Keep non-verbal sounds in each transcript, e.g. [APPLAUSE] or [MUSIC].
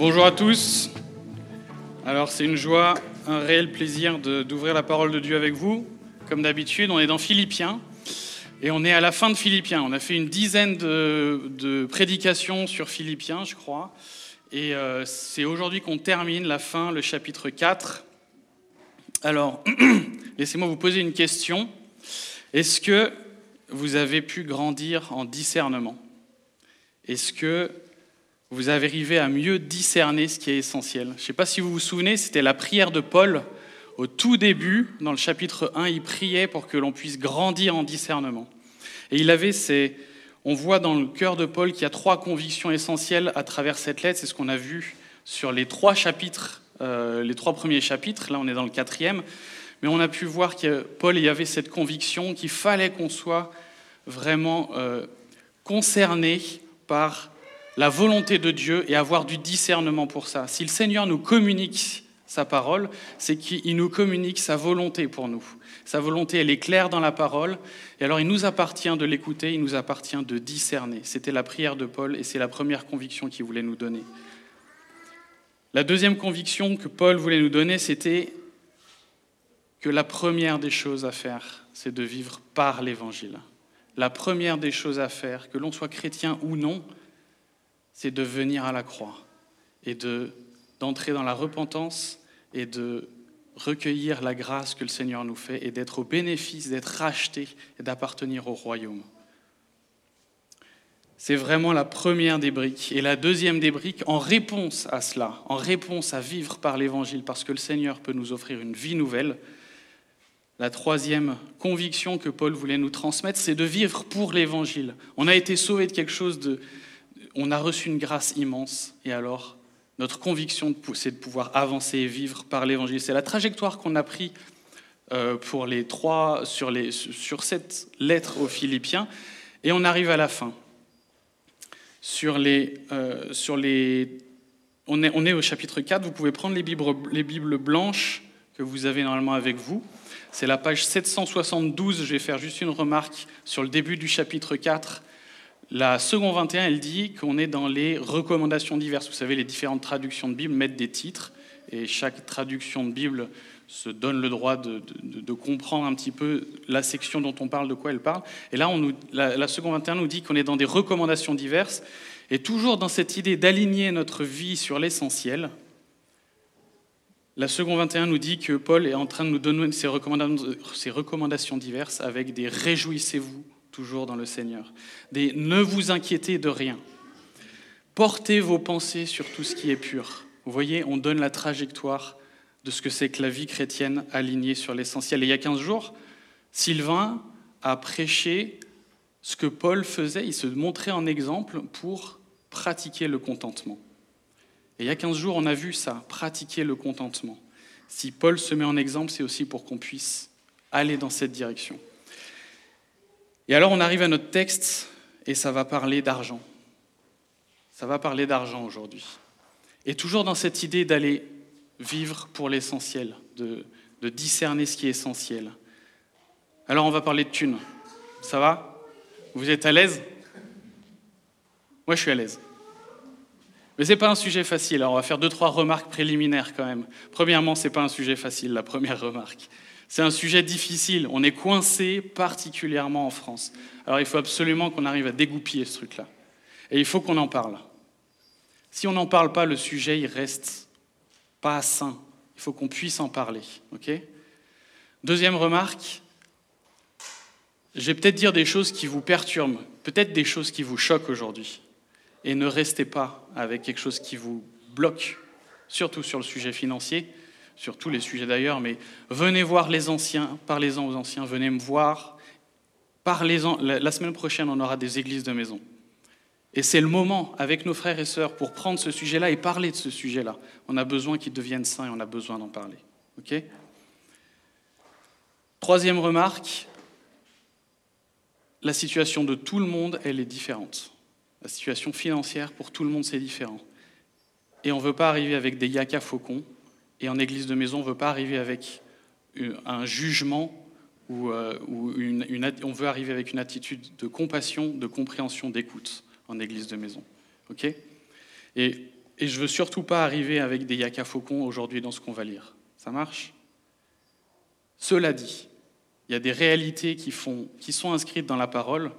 Bonjour à tous. Alors c'est une joie, un réel plaisir d'ouvrir la parole de Dieu avec vous. Comme d'habitude, on est dans Philippiens et on est à la fin de Philippiens. On a fait une dizaine de, de prédications sur Philippiens, je crois. Et euh, c'est aujourd'hui qu'on termine la fin, le chapitre 4. Alors, [CLEARS THROAT] laissez-moi vous poser une question. Est-ce que vous avez pu grandir en discernement? Est-ce que vous arrivé à mieux discerner ce qui est essentiel Je ne sais pas si vous vous souvenez, c'était la prière de Paul au tout début, dans le chapitre 1, il priait pour que l'on puisse grandir en discernement. Et il avait ces... On voit dans le cœur de Paul qu'il y a trois convictions essentielles à travers cette lettre. C'est ce qu'on a vu sur les trois chapitres, euh, les trois premiers chapitres. Là, on est dans le quatrième. Mais on a pu voir que Paul y avait cette conviction qu'il fallait qu'on soit vraiment euh, concerné par la volonté de Dieu et avoir du discernement pour ça. Si le Seigneur nous communique sa parole, c'est qu'il nous communique sa volonté pour nous. Sa volonté, elle est claire dans la parole, et alors il nous appartient de l'écouter, il nous appartient de discerner. C'était la prière de Paul, et c'est la première conviction qu'il voulait nous donner. La deuxième conviction que Paul voulait nous donner, c'était que la première des choses à faire, c'est de vivre par l'Évangile. La première des choses à faire, que l'on soit chrétien ou non, c'est de venir à la croix et de, d'entrer dans la repentance et de recueillir la grâce que le Seigneur nous fait et d'être au bénéfice, d'être racheté et d'appartenir au royaume. C'est vraiment la première des briques. Et la deuxième des briques, en réponse à cela, en réponse à vivre par l'Évangile, parce que le Seigneur peut nous offrir une vie nouvelle, la troisième conviction que Paul voulait nous transmettre, c'est de vivre pour l'Évangile. On a été sauvé de quelque chose de... On a reçu une grâce immense, et alors notre conviction, c'est de pouvoir avancer et vivre par l'Évangile. C'est la trajectoire qu'on a pris euh, pour les trois, sur, les, sur cette lettre aux Philippiens, et on arrive à la fin. Sur les, euh, sur les, on, est, on est au chapitre 4, vous pouvez prendre les Bibles, les Bibles blanches que vous avez normalement avec vous. C'est la page 772, je vais faire juste une remarque sur le début du chapitre 4. La seconde 21, elle dit qu'on est dans les recommandations diverses. Vous savez, les différentes traductions de Bible mettent des titres, et chaque traduction de Bible se donne le droit de, comprendre un petit peu la section dont on parle, de quoi elle parle. Et là, on nous, la, la seconde 21 nous dit qu'on est dans des recommandations diverses, et toujours dans cette idée d'aligner notre vie sur l'essentiel. La seconde 21 nous dit que Paul est en train de nous donner ses recommandations diverses avec des réjouissez-vous toujours dans le Seigneur. Des ne vous inquiétez de rien. Portez vos pensées sur tout ce qui est pur. Vous voyez, on donne la trajectoire de ce que c'est que la vie chrétienne alignée sur l'essentiel. Et il y a 15 jours, Sylvain a prêché ce que Paul faisait, il se montrait en exemple pour pratiquer le contentement. Et il y a 15 jours, on a vu ça, pratiquer le contentement. Si Paul se met en exemple, c'est aussi pour qu'on puisse aller dans cette direction. Et alors on arrive à notre texte et ça va parler d'argent. Ça va parler d'argent aujourd'hui. Et toujours dans cette idée d'aller vivre pour l'essentiel, de, discerner ce qui est essentiel. Alors on va parler de thunes. Ça va? Vous êtes à l'aise? Moi je suis à l'aise. Mais ce n'est pas un sujet facile. Alors on va faire deux, trois remarques préliminaires quand même. Premièrement, ce n'est pas un sujet facile, la première remarque. C'est un sujet difficile. On est coincé particulièrement en France. Alors il faut absolument qu'on arrive à dégoupiller ce truc-là. Et il faut qu'on en parle. Si on n'en parle pas, le sujet, il reste pas sain. Il faut qu'on puisse en parler. ok? Deuxième remarque, je vais peut-être dire des choses qui vous perturbent, peut-être des choses qui vous choquent aujourd'hui. Et ne restez pas avec quelque chose qui vous bloque, surtout sur le sujet financier sur tous les sujets d'ailleurs, mais venez voir les anciens, parlez-en aux anciens, venez me voir, parlez-en. La semaine prochaine, on aura des églises de maison. Et c'est le moment, avec nos frères et sœurs, pour prendre ce sujet-là et parler de ce sujet-là. On a besoin qu'ils deviennent saints et on a besoin d'en parler. OK? Troisième remarque, la situation de tout le monde, elle est différente. La situation financière, pour tout le monde, c'est différent. Et on ne veut pas arriver avec des yaka faucons, et en église de maison, on ne veut pas arriver avec un jugement ou, euh, on veut arriver avec une attitude de compassion, de compréhension, d'écoute en église de maison. Ok? Et, Et je veux surtout pas arriver avec des yaka faucons aujourd'hui dans ce qu'on va lire. Ça marche? Cela dit, il y a des réalités qui, qui sont inscrites dans la parole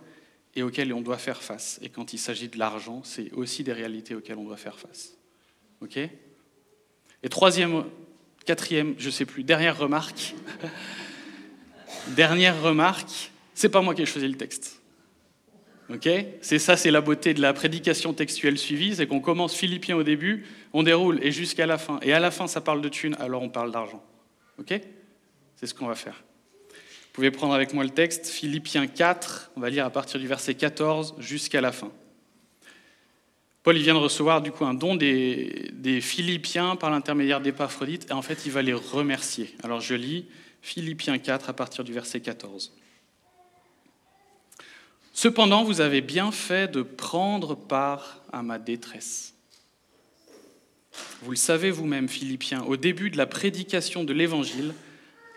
et auxquelles on doit faire face. Et quand il s'agit de l'argent, c'est aussi des réalités auxquelles on doit faire face. OK? Et troisième, quatrième, je sais plus, dernière remarque. [LAUGHS] dernière remarque, c'est pas moi qui ai choisi le texte. Ok? C'est ça, c'est la beauté de la prédication textuelle suivie, c'est qu'on commence Philippiens au début, on déroule et jusqu'à la fin. Et à la fin, ça parle de thunes, alors on parle d'argent. Ok? C'est ce qu'on va faire. Vous pouvez prendre avec moi le texte, Philippiens 4, on va lire à partir du verset 14 jusqu'à la fin. Paul vient de recevoir du coup un don des, des Philippiens par l'intermédiaire d'Épaphrodite, et en fait il va les remercier. Alors je lis Philippiens 4 à partir du verset 14. Cependant, vous avez bien fait de prendre part à ma détresse. Vous le savez vous-même, Philippiens, au début de la prédication de l'Évangile,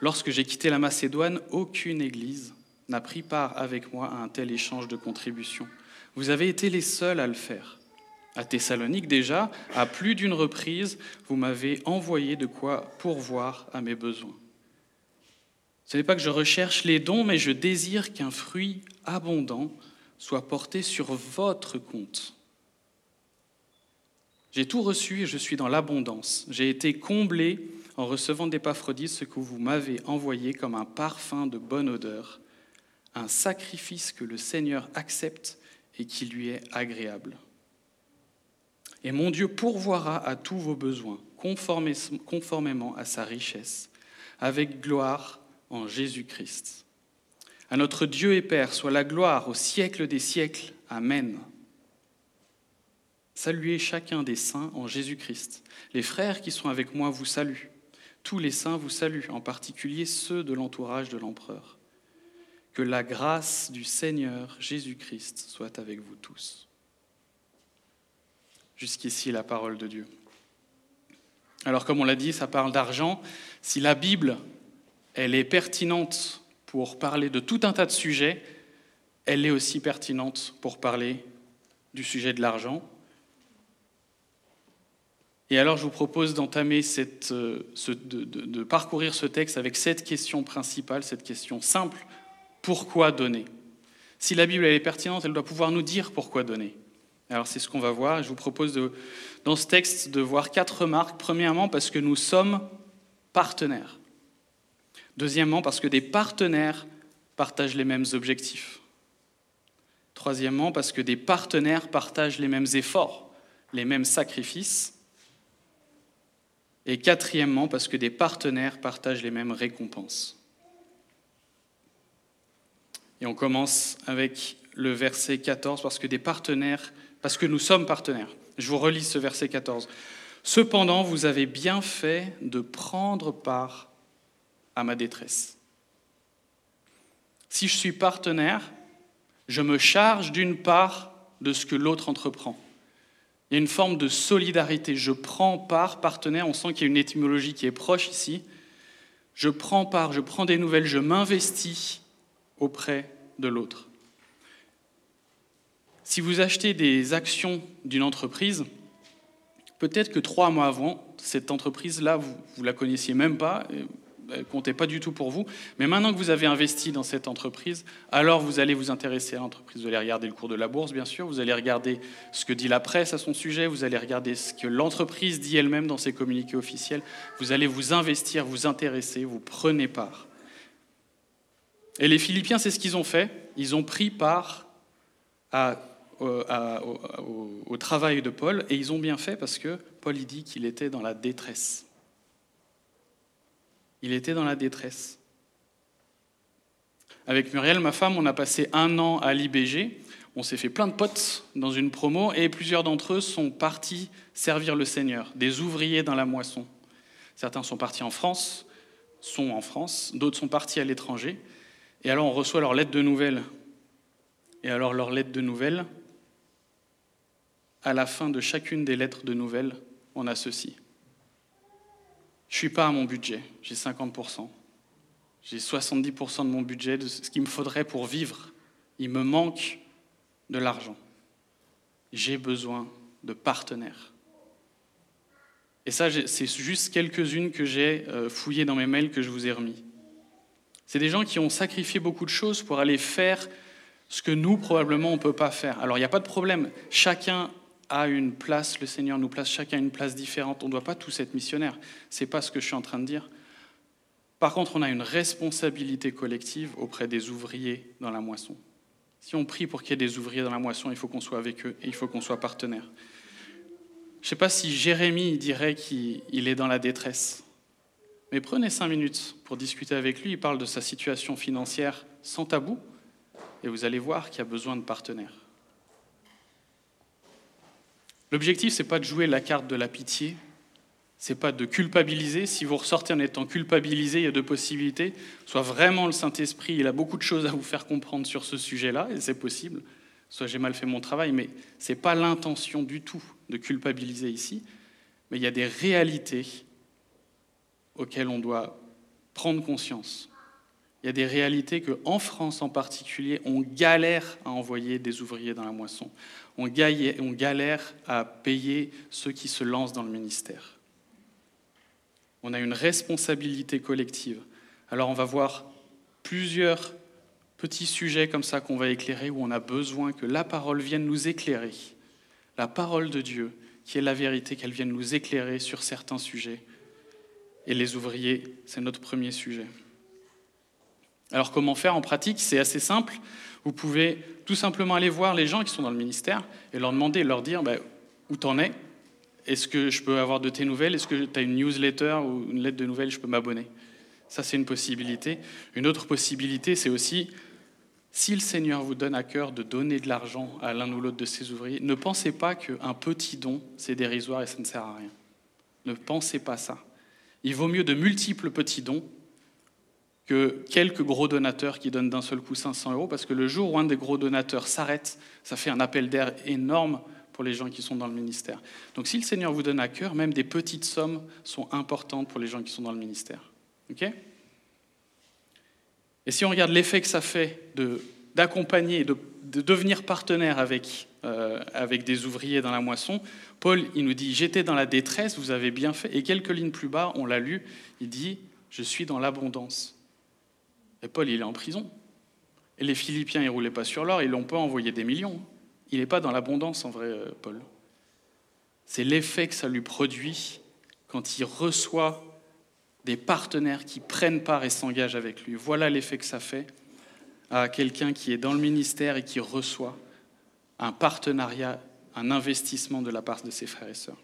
lorsque j'ai quitté la Macédoine, aucune Église n'a pris part avec moi à un tel échange de contributions. Vous avez été les seuls à le faire. À Thessalonique déjà, à plus d'une reprise, vous m'avez envoyé de quoi pourvoir à mes besoins. Ce n'est pas que je recherche les dons, mais je désire qu'un fruit abondant soit porté sur votre compte. J'ai tout reçu et je suis dans l'abondance. J'ai été comblé en recevant d'Épaphrodite ce que vous m'avez envoyé comme un parfum de bonne odeur, un sacrifice que le Seigneur accepte et qui lui est agréable. Et mon Dieu pourvoira à tous vos besoins, conformément à sa richesse, avec gloire en Jésus-Christ. À notre Dieu et Père soit la gloire au siècle des siècles. Amen. Saluez chacun des saints en Jésus-Christ. Les frères qui sont avec moi vous saluent. Tous les saints vous saluent, en particulier ceux de l'entourage de l'empereur. Que la grâce du Seigneur Jésus-Christ soit avec vous tous. Jusqu'ici la parole de Dieu. Alors comme on l'a dit, ça parle d'argent. Si la Bible elle est pertinente pour parler de tout un tas de sujets, elle est aussi pertinente pour parler du sujet de l'argent. Et alors je vous propose d'entamer euh, de, parcourir ce texte avec cette question principale, cette question simple, pourquoi donner? Si la Bible est pertinente, elle doit pouvoir nous dire pourquoi donner. Alors c'est ce qu'on va voir. Je vous propose dans ce texte de voir quatre remarques. Premièrement, parce que nous sommes partenaires. Deuxièmement, parce que des partenaires partagent les mêmes objectifs. Troisièmement, parce que des partenaires partagent les mêmes efforts, les mêmes sacrifices. Et quatrièmement, parce que des partenaires partagent les mêmes récompenses. Et on commence avec le verset 14, parce que des partenaires, parce que nous sommes partenaires. Je vous relis ce verset 14. Cependant, vous avez bien fait de prendre part à ma détresse. Si je suis partenaire, je me charge d'une part de ce que l'autre entreprend. Il y a une forme de solidarité. Je prends part, partenaire, on sent qu'il y a une étymologie qui est proche ici. Je prends part, je prends des nouvelles, je m'investis auprès de l'autre. Si vous achetez des actions d'une entreprise, peut-être que trois mois avant, cette entreprise-là, vous ne la connaissiez même pas, elle comptait pas du tout pour vous. Mais maintenant que vous avez investi dans cette entreprise, alors vous allez vous intéresser à l'entreprise. Vous allez regarder le cours de la bourse, bien sûr. Vous allez regarder ce que dit la presse à son sujet. Vous allez regarder ce que l'entreprise dit elle-même dans ses communiqués officiels. Vous allez vous investir, vous intéresser, vous prenez part. Et les Philippiens, c'est ce qu'ils ont fait. Ils ont pris part au, travail de Paul et ils ont bien fait parce que Paul il dit qu'il était dans la détresse. Il était dans la détresse. Avec Muriel, ma femme, on a passé un an à l'IBG. On s'est fait plein de potes dans une promo et plusieurs d'entre eux sont partis servir le Seigneur, des ouvriers dans la moisson. Certains sont partis en France, sont en France, d'autres sont partis à l'étranger. Et alors on reçoit leur lettre de nouvelles. Et alors leur lettre de nouvelles, à la fin de chacune des lettres de nouvelles, on a ceci. Je ne suis pas à mon budget, j'ai 50%. J'ai 70% de mon budget, de ce qu'il me faudrait pour vivre. Il me manque de l'argent. J'ai besoin de partenaires. Et ça, c'est juste quelques-unes que j'ai euh, fouillées dans mes mails que je vous ai remis. C'est des gens qui ont sacrifié beaucoup de choses pour aller faire ce que nous, probablement, on ne peut pas faire. Alors, il n'y a pas de problème. Chacun a une place, le Seigneur nous place chacun une place différente. On ne doit pas tous être missionnaires. Ce n'est pas ce que je suis en train de dire. Par contre, on a une responsabilité collective auprès des ouvriers dans la moisson. Si on prie pour qu'il y ait des ouvriers dans la moisson, il faut qu'on soit avec eux et il faut qu'on soit partenaire. Je ne sais pas si Jérémie dirait qu'il est dans la détresse, mais prenez cinq minutes pour discuter avec lui. Il parle de sa situation financière sans tabou et vous allez voir qu'il a besoin de partenaires. L'objectif, ce n'est pas de jouer la carte de la pitié, c'est pas de culpabiliser. Si vous ressortez en étant culpabilisé, il y a deux possibilités. Soit vraiment le Saint-Esprit, il a beaucoup de choses à vous faire comprendre sur ce sujet-là, et c'est possible. Soit j'ai mal fait mon travail, mais ce n'est pas l'intention du tout de culpabiliser ici. Mais il y a des réalités auxquelles on doit prendre conscience. Il y a des réalités qu'en France en particulier, on galère à envoyer des ouvriers dans la moisson. On galère à payer ceux qui se lancent dans le ministère. On a une responsabilité collective. Alors on va voir plusieurs petits sujets comme ça qu'on va éclairer où on a besoin que la parole vienne nous éclairer. La parole de Dieu, qui est la vérité, qu'elle vienne nous éclairer sur certains sujets. Et les ouvriers, c'est notre premier sujet. Alors comment faire en pratique? C'est assez simple. Vous pouvez tout simplement aller voir les gens qui sont dans le ministère et leur demander, leur dire ben, où t'en es, est-ce que je peux avoir de tes nouvelles? Est-ce que tu as une newsletter ou une lettre de nouvelles? Je peux m'abonner. Ça, c'est une possibilité. Une autre possibilité, c'est aussi, si le Seigneur vous donne à cœur de donner de l'argent à l'un ou l'autre de ses ouvriers, ne pensez pas qu'un petit don, c'est dérisoire et ça ne sert à rien. Ne pensez pas ça. Il vaut mieux de multiples petits dons que quelques gros donateurs qui donnent d'un seul coup 500 euros, parce que le jour où un des gros donateurs s'arrête, ça fait un appel d'air énorme pour les gens qui sont dans le ministère. Donc si le Seigneur vous donne à cœur, même des petites sommes sont importantes pour les gens qui sont dans le ministère. OK? Et si on regarde l'effet que ça fait d'accompagner, de, de, devenir partenaire avec, euh, avec des ouvriers dans la moisson, Paul, il nous dit, j'étais dans la détresse, vous avez bien fait. Et quelques lignes plus bas, on l'a lu, il dit, je suis dans l'abondance. Et Paul, il est en prison. Et les Philippiens, ils ne roulaient pas sur l'or, ils l'ont pas envoyé des millions. Il n'est pas dans l'abondance en vrai, euh, Paul. C'est l'effet que ça lui produit quand il reçoit des partenaires qui prennent part et s'engagent avec lui. Voilà l'effet que ça fait à quelqu'un qui est dans le ministère et qui reçoit un partenariat, un investissement de la part de ses frères et sœurs.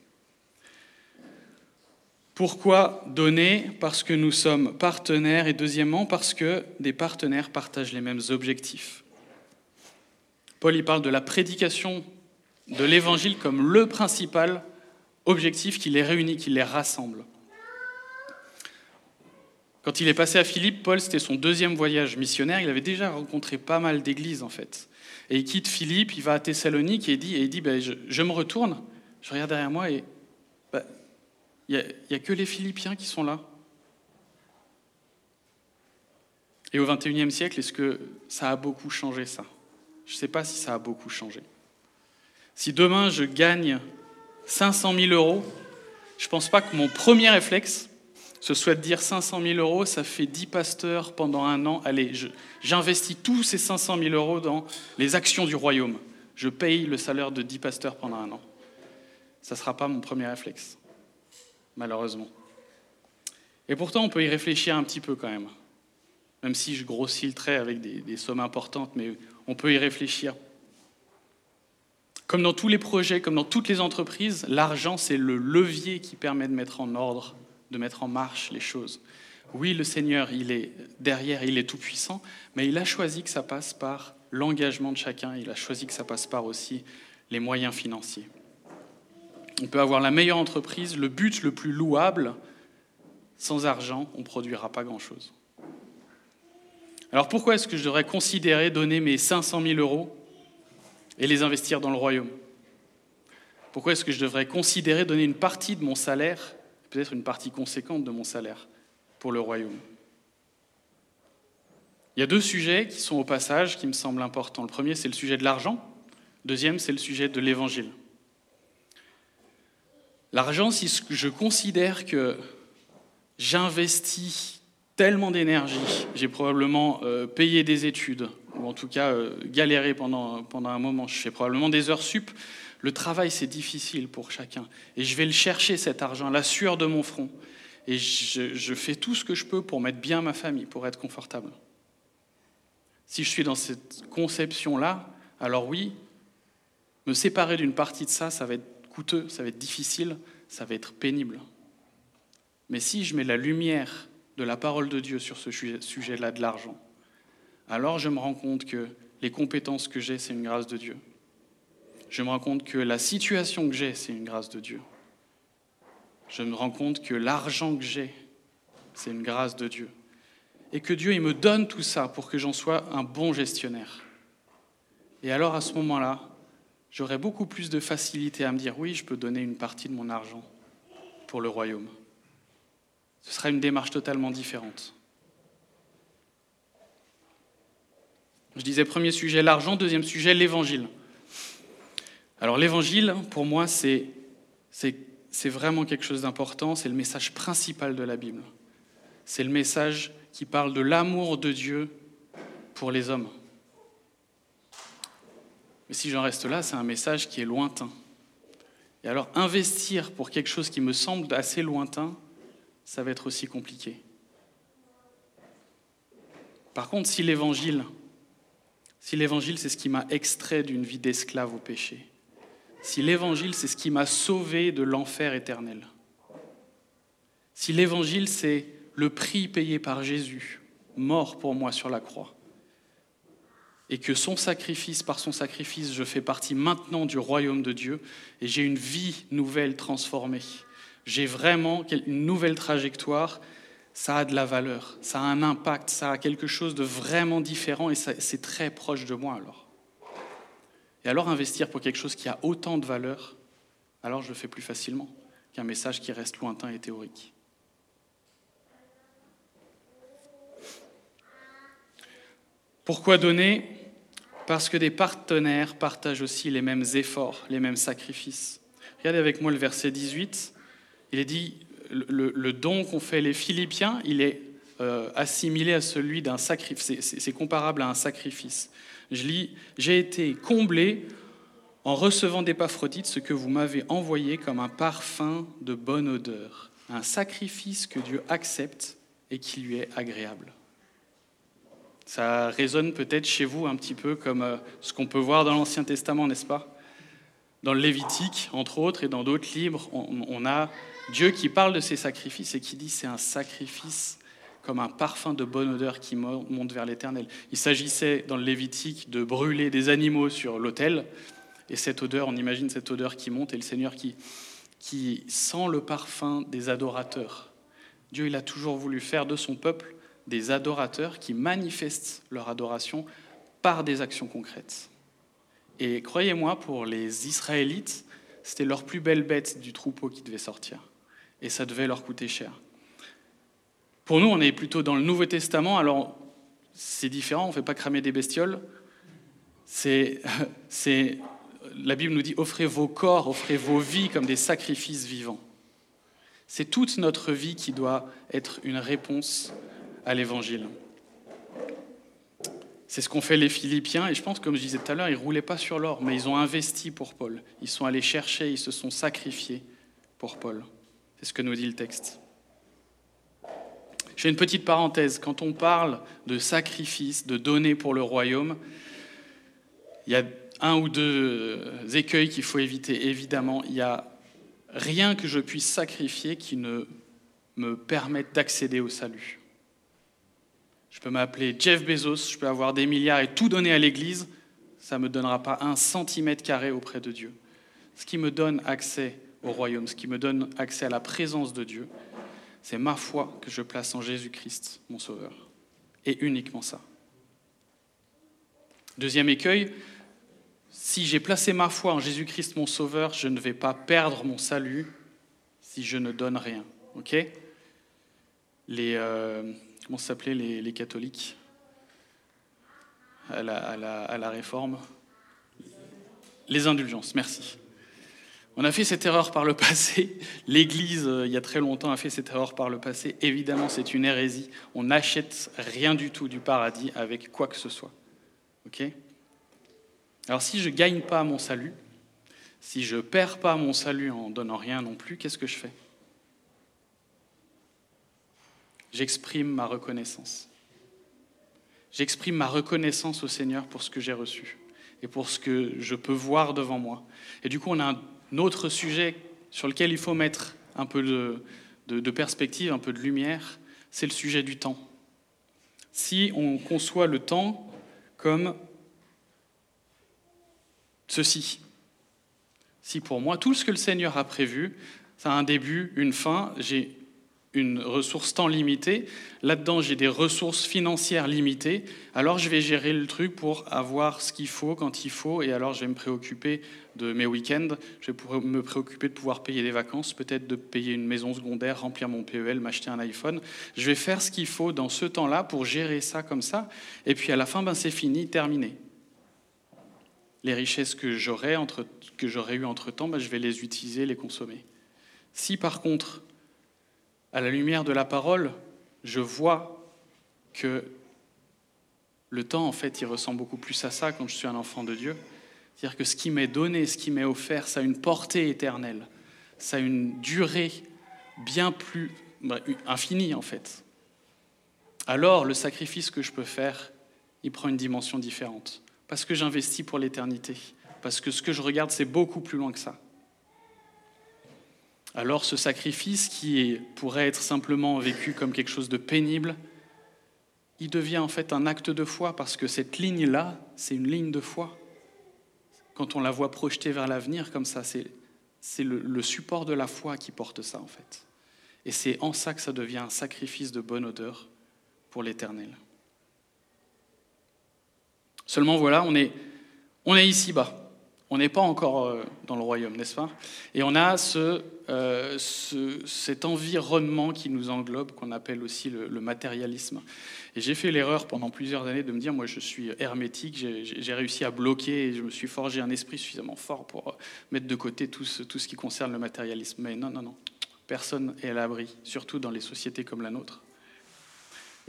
Pourquoi donner Parce que nous sommes partenaires et deuxièmement parce que des partenaires partagent les mêmes objectifs. Paul y parle de la prédication de l'évangile comme le principal objectif qui les réunit, qui les rassemble. Quand il est passé à Philippe, Paul, c'était son deuxième voyage missionnaire. Il avait déjà rencontré pas mal d'églises, en fait. Et il quitte Philippe, il va à Thessalonique et il dit, et il dit ben, je, me retourne, je regarde derrière moi et il n'y a, que les Philippiens qui sont là. Et au XXIe siècle, est-ce que ça a beaucoup changé ça? Je ne sais pas si ça a beaucoup changé. Si demain je gagne 500 000 euros, je ne pense pas que mon premier réflexe, ce soit de dire 500 000 euros, ça fait 10 pasteurs pendant un an. Allez, j'investis tous ces 500 000 euros dans les actions du royaume. Je paye le salaire de 10 pasteurs pendant un an. Ça ne sera pas mon premier réflexe, malheureusement. Et pourtant, on peut y réfléchir un petit peu quand même. Même si je grossis le trait avec des, sommes importantes, mais on peut y réfléchir. Comme dans tous les projets, comme dans toutes les entreprises, l'argent, c'est le levier qui permet de mettre en ordre, de mettre en marche les choses. Oui, le Seigneur, il est derrière, il est tout-puissant, mais il a choisi que ça passe par l'engagement de chacun, il a choisi que ça passe par aussi les moyens financiers. On peut avoir la meilleure entreprise, le but le plus louable, sans argent, on ne produira pas grand-chose. Alors pourquoi est-ce que je devrais considérer donner mes 500 000 euros et les investir dans le royaume? Pourquoi est-ce que je devrais considérer donner une partie de mon salaire, peut-être une partie conséquente de mon salaire, pour le royaume? Il y a deux sujets qui sont au passage qui me semblent importants. Le premier, c'est le sujet de l'argent. Le deuxième, c'est le sujet de l'évangile. L'argent, si je considère que j'investis tellement d'énergie, j'ai probablement euh, payé des études, ou en tout cas euh, galéré pendant, pendant un moment, je fais probablement des heures sup, le travail c'est difficile pour chacun, et je vais le chercher cet argent, la sueur de mon front, et je, je fais tout ce que je peux pour mettre bien ma famille, pour être confortable. Si je suis dans cette conception-là, alors oui, me séparer d'une partie de ça, ça va être coûteux, ça va être difficile, ça va être pénible. Mais si je mets la lumière de la parole de Dieu sur ce sujet-là de l'argent, alors je me rends compte que les compétences que j'ai, c'est une grâce de Dieu. Je me rends compte que la situation que j'ai, c'est une grâce de Dieu. Je me rends compte que l'argent que j'ai, c'est une grâce de Dieu. Et que Dieu, il me donne tout ça pour que j'en sois un bon gestionnaire. Et alors à ce moment-là, j'aurai beaucoup plus de facilité à me dire oui, je peux donner une partie de mon argent pour le royaume. Ce sera une démarche totalement différente. Je disais premier sujet l'argent, deuxième sujet l'évangile. Alors l'évangile, pour moi, c'est vraiment quelque chose d'important, c'est le message principal de la Bible. C'est le message qui parle de l'amour de Dieu pour les hommes. Mais si j'en reste là, c'est un message qui est lointain. Et alors investir pour quelque chose qui me semble assez lointain, ça va être aussi compliqué. Par contre, si l'évangile, si l'évangile c'est ce qui m'a extrait d'une vie d'esclave au péché, si l'évangile c'est ce qui m'a sauvé de l'enfer éternel, si l'évangile c'est le prix payé par Jésus, mort pour moi sur la croix, et que son sacrifice, par son sacrifice, je fais partie maintenant du royaume de Dieu et j'ai une vie nouvelle transformée. J'ai vraiment une nouvelle trajectoire, ça a de la valeur, ça a un impact, ça a quelque chose de vraiment différent et c'est très proche de moi alors. Et alors investir pour quelque chose qui a autant de valeur, alors je le fais plus facilement qu'un message qui reste lointain et théorique. Pourquoi donner parce que des partenaires partagent aussi les mêmes efforts, les mêmes sacrifices. Regardez avec moi le verset 18. Il est dit, le, don qu'ont fait les Philippiens, il est euh, assimilé à celui d'un sacrifice, c'est comparable à un sacrifice. Je lis, j'ai été comblé en recevant d'Épaphrodite ce que vous m'avez envoyé comme un parfum de bonne odeur, un sacrifice que Dieu accepte et qui lui est agréable. Ça résonne peut-être chez vous un petit peu comme euh, ce qu'on peut voir dans l'Ancien Testament, n'est-ce pas? Dans le Lévitique, entre autres, et dans d'autres livres, on, a Dieu qui parle de ces sacrifices et qui dit c'est un sacrifice comme un parfum de bonne odeur qui monte vers l'Éternel. Il s'agissait dans le Lévitique de brûler des animaux sur l'autel, et cette odeur, on imagine cette odeur qui monte, et le Seigneur qui, qui sent le parfum des adorateurs. Dieu, il a toujours voulu faire de son peuple des adorateurs qui manifestent leur adoration par des actions concrètes. Et croyez-moi, pour les Israélites, c'était leur plus belle bête du troupeau qui devait sortir. Et ça devait leur coûter cher. Pour nous, on est plutôt dans le Nouveau Testament, alors c'est différent, on ne fait pas cramer des bestioles. [LAUGHS] La Bible nous dit offrez vos corps, offrez vos vies comme des sacrifices vivants. C'est toute notre vie qui doit être une réponse à l'évangile. C'est ce qu'ont fait les Philippiens, et je pense, comme je disais tout à l'heure, ils ne roulaient pas sur l'or, mais ils ont investi pour Paul. Ils sont allés chercher, ils se sont sacrifiés pour Paul. C'est ce que nous dit le texte. Je fais une petite parenthèse. Quand on parle de sacrifice, de donner pour le royaume, il y a un ou deux écueils qu'il faut éviter. Évidemment, il n'y a rien que je puisse sacrifier qui ne me permette d'accéder au salut. Je peux m'appeler Jeff Bezos, je peux avoir des milliards et tout donner à l'Église, ça ne me donnera pas un centimètre carré auprès de Dieu. Ce qui me donne accès au royaume, ce qui me donne accès à la présence de Dieu, c'est ma foi que je place en Jésus-Christ, mon Sauveur. Et uniquement ça. Deuxième écueil, si j'ai placé ma foi en Jésus-Christ, mon Sauveur, je ne vais pas perdre mon salut si je ne donne rien. Les, euh, comment s'appelaient les, catholiques à la, réforme Les indulgences, merci. On a fait cette erreur par le passé. [LAUGHS] L'Église, euh, il y a très longtemps, a fait cette erreur par le passé. Évidemment, c'est une hérésie. On n'achète rien du tout du paradis avec quoi que ce soit. Ok? Alors si je ne gagne pas mon salut, si je ne perds pas mon salut en donnant rien non plus, qu'est-ce que je fais? J'exprime ma reconnaissance. J'exprime ma reconnaissance au Seigneur pour ce que j'ai reçu et pour ce que je peux voir devant moi. Et du coup, on a un autre sujet sur lequel il faut mettre un peu de, perspective, un peu de lumière, c'est le sujet du temps. Si on conçoit le temps comme ceci, si pour moi tout ce que le Seigneur a prévu, ça a un début, une fin, j'ai une ressource temps limitée, là-dedans j'ai des ressources financières limitées, alors je vais gérer le truc pour avoir ce qu'il faut quand il faut, et alors je vais me préoccuper de mes week-ends, je vais me préoccuper de pouvoir payer des vacances, peut-être de payer une maison secondaire, remplir mon PEL, m'acheter un iPhone. Je vais faire ce qu'il faut dans ce temps-là pour gérer ça comme ça, et puis à la fin, ben, c'est fini, terminé. Les richesses que j'aurais eues entre-temps, ben, je vais les utiliser, les consommer. Si par contre, à la lumière de la parole, je vois que le temps, en fait, il ressemble beaucoup plus à ça quand je suis un enfant de Dieu. C'est-à-dire que ce qui m'est donné, ce qui m'est offert, ça a une portée éternelle, ça a une durée bien plus bah, infinie, en fait. Alors, le sacrifice que je peux faire, il prend une dimension différente. Parce que j'investis pour l'éternité. Parce que ce que je regarde, c'est beaucoup plus loin que ça alors ce sacrifice qui pourrait être simplement vécu comme quelque chose de pénible, il devient en fait un acte de foi parce que cette ligne-là, c'est une ligne de foi. Quand on la voit projetée vers l'avenir comme ça, c'est, le, support de la foi qui porte ça en fait. Et c'est en ça que ça devient un sacrifice de bonne odeur pour l'éternel. Seulement voilà, on est, on est ici bas. On n'est pas encore euh, dans le royaume, n'est-ce pas? Et on a euh, ce, cet environnement qui nous englobe, qu'on appelle aussi le, matérialisme. Et j'ai fait l'erreur pendant plusieurs années de me dire, moi je suis hermétique, j'ai réussi à bloquer, et je me suis forgé un esprit suffisamment fort pour euh, mettre de côté tout ce, tout ce qui concerne le matérialisme. Mais non, non, non, personne n'est à l'abri, surtout dans les sociétés comme la nôtre.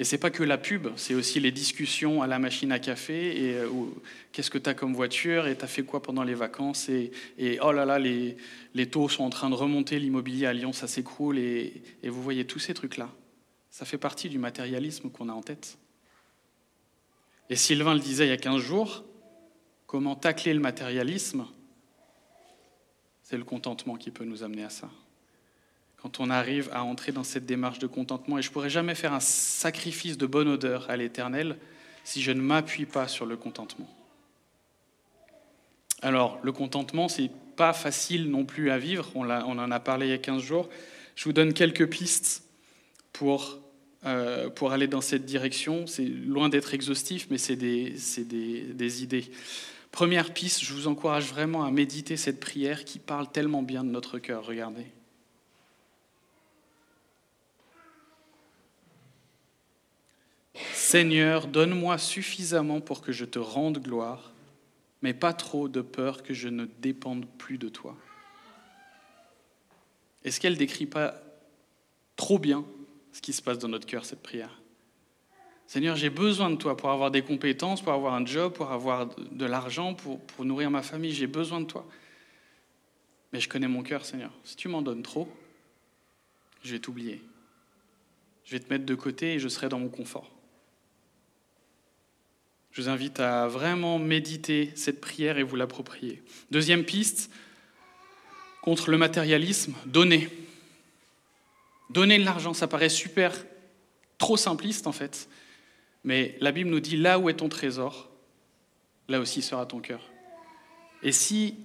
Et c'est pas que la pub, c'est aussi les discussions à la machine à café et euh, qu'est-ce que tu as comme voiture et tu as fait quoi pendant les vacances et, oh là là, les, les, taux sont en train de remonter, l'immobilier à Lyon, ça s'écroule et, et vous voyez tous ces trucs-là. Ça fait partie du matérialisme qu'on a en tête. Et Sylvain le disait il y a 15 jours, comment tacler le matérialisme C'est le contentement qui peut nous amener à ça quand on arrive à entrer dans cette démarche de contentement. Et je ne pourrais jamais faire un sacrifice de bonne odeur à l'Éternel si je ne m'appuie pas sur le contentement. Alors, le contentement, c'est pas facile non plus à vivre. On, on, en a parlé il y a 15 jours. Je vous donne quelques pistes pour, euh, pour aller dans cette direction. C'est loin d'être exhaustif, mais c'est des, des, des idées. Première piste, je vous encourage vraiment à méditer cette prière qui parle tellement bien de notre cœur. Regardez. Seigneur, donne-moi suffisamment pour que je te rende gloire, mais pas trop de peur que je ne dépende plus de toi. Est-ce qu'elle décrit pas trop bien ce qui se passe dans notre cœur, cette prière? Seigneur, j'ai besoin de toi pour avoir des compétences, pour avoir un job, pour avoir de l'argent, pour, pour nourrir ma famille. J'ai besoin de toi. Mais je connais mon cœur, Seigneur. Si tu m'en donnes trop, je vais t'oublier. Je vais te mettre de côté et je serai dans mon confort. Je vous invite à vraiment méditer cette prière et vous l'approprier. Deuxième piste, contre le matérialisme, donner. Donner de l'argent, ça paraît super, trop simpliste en fait. Mais la Bible nous dit, là où est ton trésor, là aussi sera ton cœur. Et si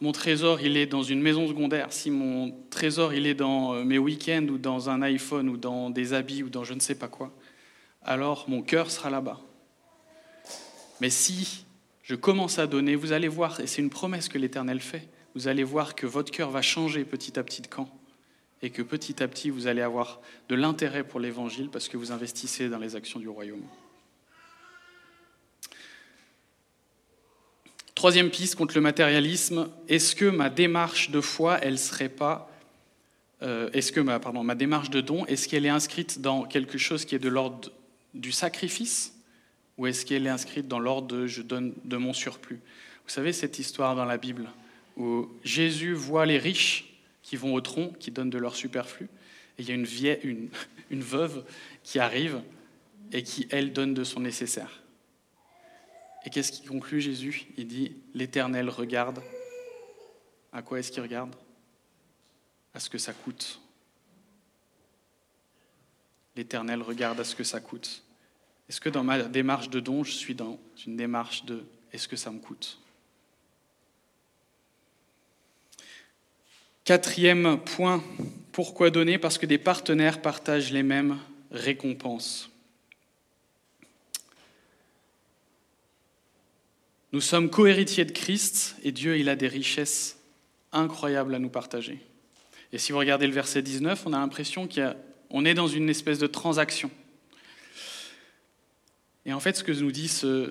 mon trésor il est dans une maison secondaire, si mon trésor il est dans euh, mes week-ends ou dans un iPhone ou dans des habits ou dans je ne sais pas quoi, alors mon cœur sera là-bas. Mais si je commence à donner, vous allez voir, et c'est une promesse que l'Éternel fait, vous allez voir que votre cœur va changer petit à petit de camp et que petit à petit vous allez avoir de l'intérêt pour l'Évangile parce que vous investissez dans les actions du royaume. Troisième piste contre le matérialisme, est-ce que ma démarche de foi, elle serait pas, euh, est-ce que ma, pardon, ma démarche de don, est-ce qu'elle est inscrite dans quelque chose qui est de l'ordre du sacrifice, ou est-ce qu'elle est inscrite dans l'ordre de je donne de mon surplus Vous savez cette histoire dans la Bible où Jésus voit les riches qui vont au tronc, qui donnent de leur superflu, et il y a une, [LAUGHS] veuve qui arrive et qui, elle, donne de son nécessaire. Et qu'est-ce qui conclut Jésus? Il dit, l'Éternel regarde. À quoi est-ce qu'il regarde? À ce que ça coûte. L'Éternel regarde à ce que ça coûte. Est-ce que dans ma démarche de don, je suis dans une démarche de est-ce que ça me coûte? Quatrième point, pourquoi donner? Parce que des partenaires partagent les mêmes récompenses. Nous sommes cohéritiers de Christ et Dieu, il a des richesses incroyables à nous partager. Et si vous regardez le verset 19, on a l'impression qu'on est dans une espèce de transaction. Et en fait, ce que nous dit ce,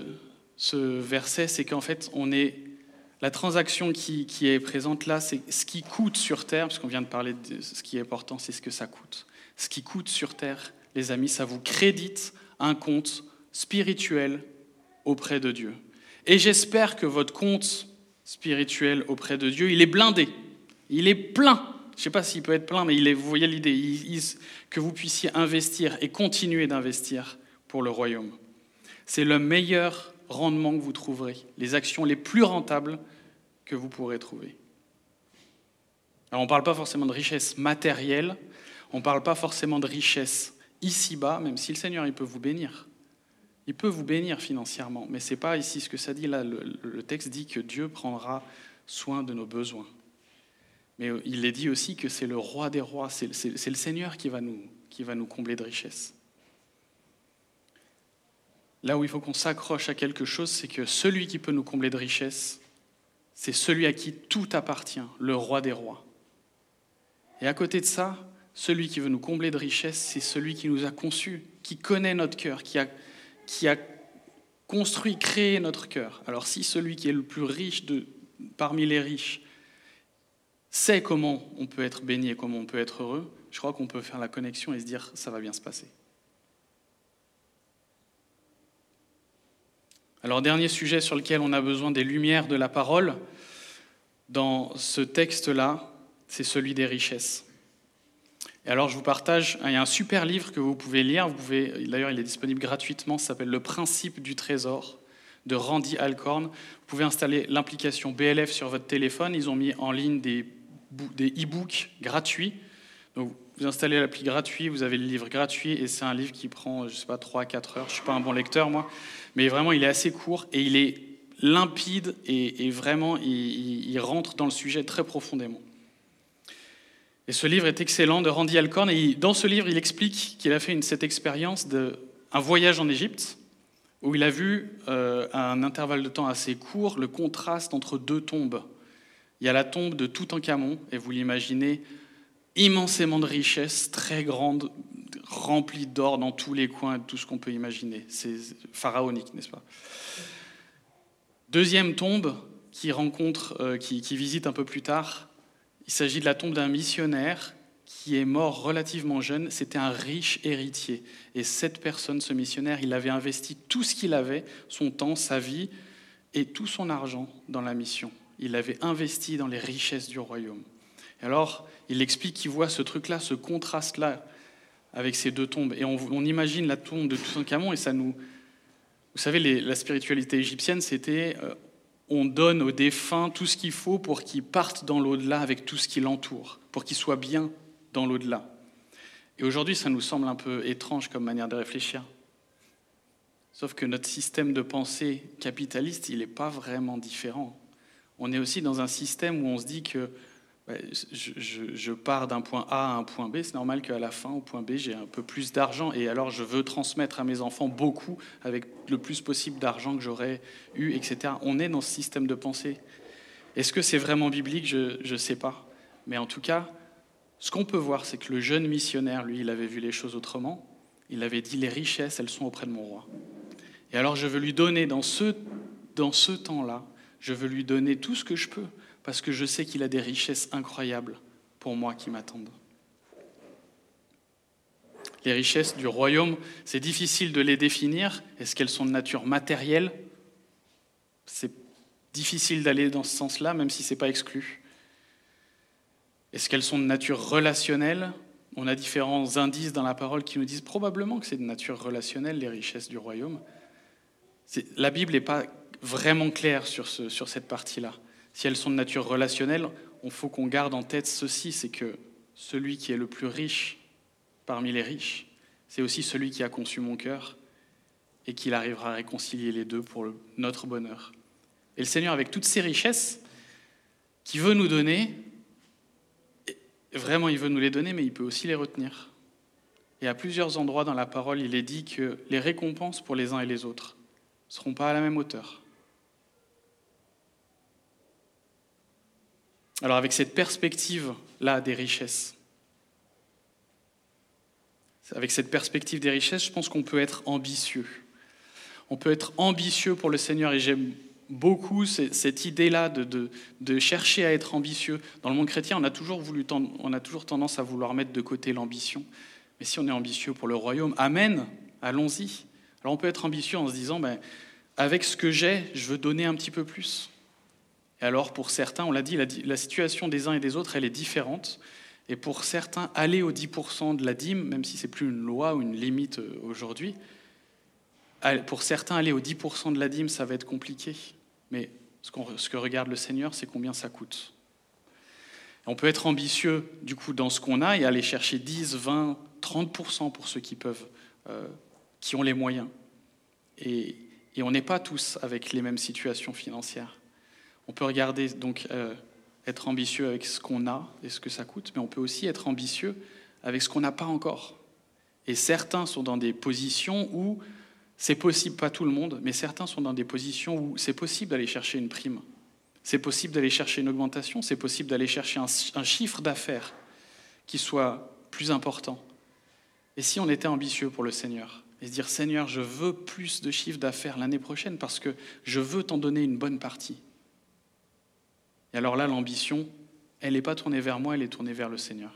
verset, c'est qu'en fait, on est la transaction qui, est présente là, c'est ce qui coûte sur terre, parce qu'on vient de parler de ce qui est important, c'est ce que ça coûte. Ce qui coûte sur terre, les amis, ça vous crédite un compte spirituel auprès de Dieu. Et j'espère que votre compte spirituel auprès de Dieu, il est blindé. Il est plein. Je ne sais pas s'il peut être plein, mais il est, vous voyez l'idée, que vous puissiez investir et continuer d'investir pour le royaume. C'est le meilleur rendement que vous trouverez, les actions les plus rentables que vous pourrez trouver. Alors on ne parle pas forcément de richesse matérielle, on ne parle pas forcément de richesse ici-bas, même si le Seigneur il peut vous bénir. Il peut vous bénir financièrement, mais ce n'est pas ici ce que ça dit. Là, le, texte dit que Dieu prendra soin de nos besoins. Mais euh, il est dit aussi que c'est le roi des rois, c'est le Seigneur qui va, nous, qui va nous combler de richesses. Là où il faut qu'on s'accroche à quelque chose, c'est que celui qui peut nous combler de richesses, c'est celui à qui tout appartient, le roi des rois. Et à côté de ça, celui qui veut nous combler de richesses, c'est celui qui nous a conçus, qui connaît notre cœur, qui a construit, créé notre cœur. Alors si celui qui est le plus riche parmi les riches sait comment on peut être béni et comment on peut être heureux, je crois qu'on peut faire la connexion et se dire ça va bien se passer. Alors dernier sujet sur lequel on a besoin des lumières de la parole dans ce texte-là, c'est celui des richesses. Et alors, je vous partage, il y a un super livre que vous pouvez lire. Vous pouvez, d'ailleurs, il est disponible gratuitement. Ça s'appelle Le principe du trésor de Randy Alcorn. Vous pouvez installer l'implication BLF sur votre téléphone. Ils ont mis en ligne des, des e-books gratuits. Donc, vous installez l'appli gratuit, vous avez le livre gratuit, et c'est un livre qui prend, je sais pas, 3-4 heures. Je suis pas un bon lecteur, moi, mais vraiment, il est assez court et il est limpide et, vraiment, il rentre dans le sujet très profondément. Et ce livre est excellent de Randy Alcorn. Et dans ce livre, il explique qu'il a fait cette expérience d'un voyage en Égypte où il a vu, euh, à un intervalle de temps assez court, le contraste entre deux tombes. Il y a la tombe de Toutankhamon, et vous l'imaginez, immensément de richesses, très grande, remplie d'or dans tous les coins, tout ce qu'on peut imaginer. C'est pharaonique, n'est-ce pas? Deuxième tombe qui rencontre, euh, qui visite un peu plus tard, il s'agit de la tombe d'un missionnaire qui est mort relativement jeune. C'était un riche héritier. Et cette personne, ce missionnaire, il avait investi tout ce qu'il avait, son temps, sa vie et tout son argent dans la mission. Il avait investi dans les richesses du royaume. Et alors, il explique qu'il voit ce truc-là, ce contraste-là avec ces deux tombes. Et on, imagine la tombe de Toutankhamon et ça nous... Vous savez, la spiritualité égyptienne, c'était euh, on donne aux défunts tout ce qu'il faut pour qu'ils partent dans l'au-delà avec tout ce qui l'entoure, pour qu'ils soient bien dans l'au-delà. Et aujourd'hui, ça nous semble un peu étrange comme manière de réfléchir. Sauf que notre système de pensée capitaliste, il n'est pas vraiment différent. On est aussi dans un système où on se dit que je, pars d'un point A à un point B, c'est normal qu'à la fin, au point B, j'ai un peu plus d'argent, et alors je veux transmettre à mes enfants beaucoup avec le plus possible d'argent que j'aurais eu, etc. On est dans ce système de pensée. Est-ce que c'est vraiment biblique? Je ne sais pas. Mais en tout cas, ce qu'on peut voir, c'est que le jeune missionnaire, lui, il avait vu les choses autrement. Il avait dit, les richesses, elles sont auprès de mon roi. Et alors je veux lui donner dans ce, dans ce temps-là, Je veux lui donner tout ce que je peux parce que je sais qu'il a des richesses incroyables pour moi qui m'attendent. Les richesses du royaume, c'est difficile de les définir. Est-ce qu'elles sont de nature matérielle? C'est difficile d'aller dans ce sens-là, même si ce n'est pas exclu. Est-ce qu'elles sont de nature relationnelle? On a différents indices dans la parole qui nous disent probablement que c'est de nature relationnelle, les richesses du royaume. La Bible n'est pas vraiment claire sur, sur cette partie-là. Si elles sont de nature relationnelle, il faut qu'on garde en tête ceci, c'est que celui qui est le plus riche parmi les riches, c'est aussi celui qui a conçu mon cœur et qu'il arrivera à réconcilier les deux pour notre bonheur. Et le Seigneur, avec toutes ses richesses, qui veut nous donner, vraiment il veut nous les donner, mais il peut aussi les retenir. Et à plusieurs endroits dans la parole, il est dit que les récompenses pour les uns et les autres ne seront pas à la même hauteur. Alors avec cette perspective-là des richesses, avec cette perspective des richesses, je pense qu'on peut être ambitieux. On peut être ambitieux pour le Seigneur et j'aime beaucoup cette idée-là de, chercher à être ambitieux. Dans le monde chrétien, on a toujours, voulu, on a toujours tendance à vouloir mettre de côté l'ambition. Mais si on est ambitieux pour le royaume, Amen, allons-y. Alors on peut être ambitieux en se disant, ben, avec ce que j'ai, je veux donner un petit peu plus. Et alors pour certains, on l'a dit, la situation des uns et des autres, elle est différente. Et pour certains, aller aux 10% de la dîme, même si ce n'est plus une loi ou une limite euh, aujourd'hui, pour certains, aller aux 10% de la dîme, ça va être compliqué. Mais ce, que regarde le Seigneur, c'est combien ça coûte. On peut être ambitieux du coup dans ce qu'on a et aller chercher 10, 20, 30% pour ceux qui peuvent, euh, qui ont les moyens. Et, on n'est pas tous avec les mêmes situations financières. On peut regarder donc euh, être ambitieux avec ce qu'on a et ce que ça coûte, mais on peut aussi être ambitieux avec ce qu'on n'a pas encore. Et certains sont dans des positions où c'est possible, pas tout le monde, mais certains sont dans des positions où c'est possible d'aller chercher une prime, c'est possible d'aller chercher une augmentation, c'est possible d'aller chercher un, chiffre d'affaires qui soit plus important. Et si on était ambitieux pour le Seigneur et se dire Seigneur, je veux plus de chiffre d'affaires l'année prochaine parce que je veux t'en donner une bonne partie. Et alors là, l'ambition, elle n'est pas tournée vers moi, elle est tournée vers le Seigneur.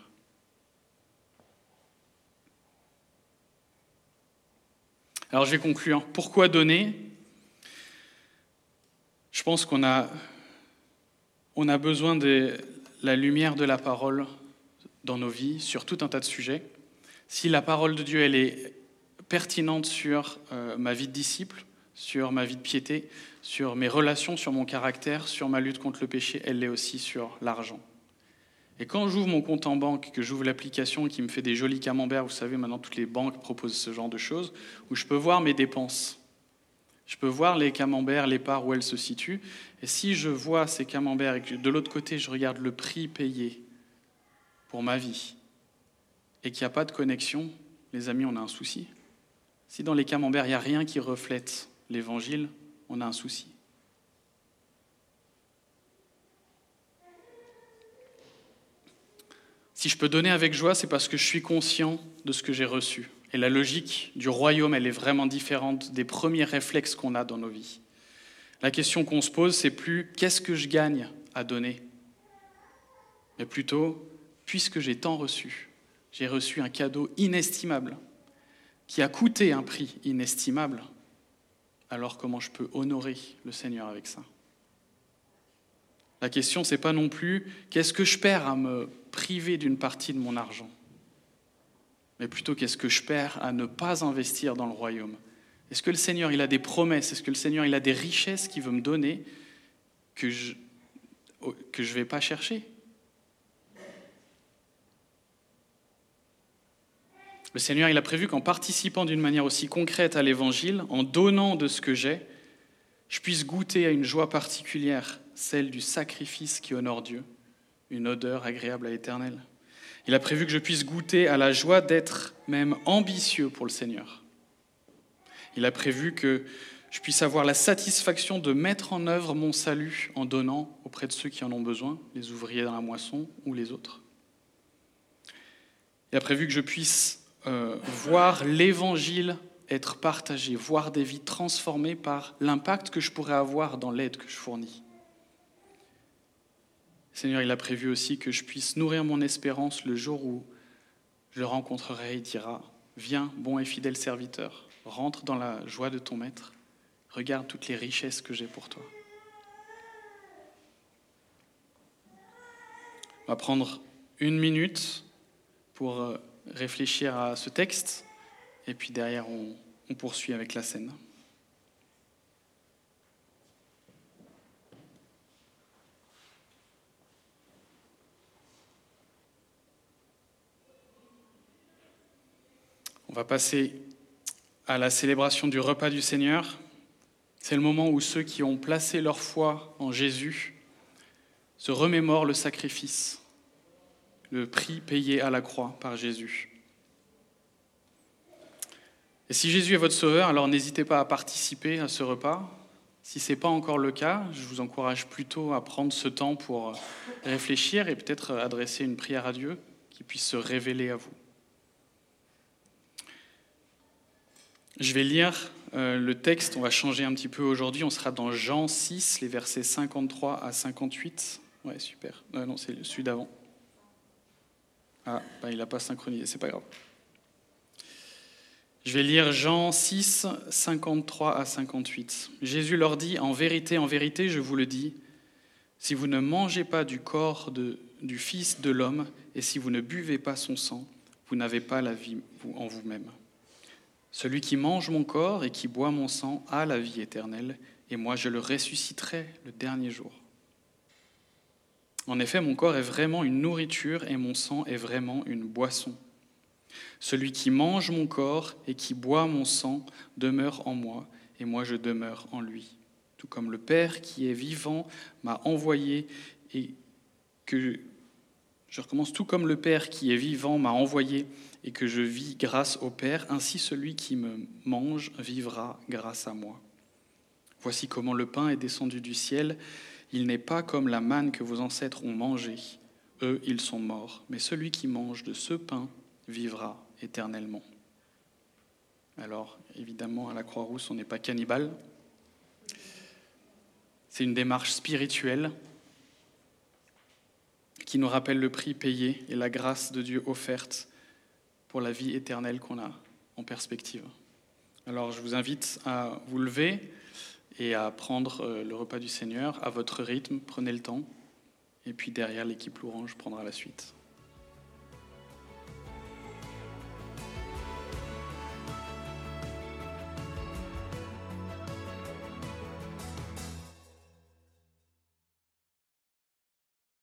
Alors je vais conclure. Pourquoi donner? Je pense qu'on a, on a besoin de la lumière de la parole dans nos vies sur tout un tas de sujets. Si la parole de Dieu, elle est pertinente sur euh, ma vie de disciple, sur ma vie de piété, sur mes relations, sur mon caractère, sur ma lutte contre le péché, elle l'est aussi sur l'argent. Et quand j'ouvre mon compte en banque, que j'ouvre l'application qui me fait des jolis camemberts, vous savez, maintenant toutes les banques proposent ce genre de choses, où je peux voir mes dépenses. Je peux voir les camemberts, les parts où elles se situent. Et si je vois ces camemberts et que de l'autre côté, je regarde le prix payé pour ma vie et qu'il n'y a pas de connexion, les amis, on a un souci. Si dans les camemberts, il n'y a rien qui reflète l'évangile, on a un souci. Si je peux donner avec joie, c'est parce que je suis conscient de ce que j'ai reçu. Et la logique du royaume, elle est vraiment différente des premiers réflexes qu'on a dans nos vies. La question qu'on se pose, c'est plus qu'est-ce que je gagne à donner, mais plutôt puisque j'ai tant reçu, j'ai reçu un cadeau inestimable qui a coûté un prix inestimable, alors comment je peux honorer le Seigneur avec ça? La question, c'est pas non plus qu'est-ce que je perds à me priver d'une partie de mon argent, mais plutôt qu'est-ce que je perds à ne pas investir dans le royaume? Est-ce que le Seigneur, il a des promesses? Est-ce que le Seigneur, il a des richesses qu'il veut me donner que je ne que je vais pas chercher? Le Seigneur, il a prévu qu'en participant d'une manière aussi concrète à l'Évangile, en donnant de ce que j'ai, je puisse goûter à une joie particulière, celle du sacrifice qui honore Dieu, une odeur agréable à l'éternel. Il a prévu que je puisse goûter à la joie d'être même ambitieux pour le Seigneur. Il a prévu que je puisse avoir la satisfaction de mettre en œuvre mon salut en donnant auprès de ceux qui en ont besoin, les ouvriers dans la moisson ou les autres. Il a prévu que je puisse euh, voir l'évangile être partagé, voir des vies transformées par l'impact que je pourrais avoir dans l'aide que je fournis. Seigneur, il a prévu aussi que je puisse nourrir mon espérance le jour où je le rencontrerai et dira, viens, bon et fidèle serviteur, rentre dans la joie de ton maître, regarde toutes les richesses que j'ai pour toi. On va prendre une minute pour euh, réfléchir à ce texte et puis derrière on, poursuit avec la scène. On va passer à la célébration du repas du Seigneur. C'est le moment où ceux qui ont placé leur foi en Jésus se remémorent le sacrifice, le prix payé à la croix par Jésus. Et si Jésus est votre sauveur, alors n'hésitez pas à participer à ce repas. Si ce n'est pas encore le cas, je vous encourage plutôt à prendre ce temps pour réfléchir et peut-être adresser une prière à Dieu qui puisse se révéler à vous. Je vais lire euh, le texte, on va changer un petit peu aujourd'hui, on sera dans Jean 6, les versets 53 à 58. Ouais, super. Euh, non, c'est celui d'avant. Ah, bah, il n'a pas synchronisé, c'est pas grave. Je vais lire Jean 6, 53 à 58. Jésus leur dit, En vérité, en vérité, je vous le dis, si vous ne mangez pas du corps du Fils de l'homme, et si vous ne buvez pas son sang, vous n'avez pas la vie en vous-même. Celui qui mange mon corps et qui boit mon sang a la vie éternelle, et moi je le ressusciterai le dernier jour. En effet, mon corps est vraiment une nourriture et mon sang est vraiment une boisson. Celui qui mange mon corps et qui boit mon sang demeure en moi, et moi je demeure en lui. Tout comme le Père qui est vivant m'a envoyé et que je recommence tout comme le Père qui est vivant m'a envoyé et que je vis grâce au Père, ainsi celui qui me mange vivra grâce à moi. Voici comment le pain est descendu du ciel. Il n'est pas comme la manne que vos ancêtres ont mangée. Eux, ils sont morts. Mais celui qui mange de ce pain vivra éternellement. Alors, évidemment, à la Croix-Rousse, on n'est pas cannibale. C'est une démarche spirituelle qui nous rappelle le prix payé et la grâce de Dieu offerte pour la vie éternelle qu'on a en perspective. Alors je vous invite à vous lever et à prendre euh, le repas du Seigneur à votre rythme, prenez le temps, et puis derrière l'équipe Louange prendra la suite.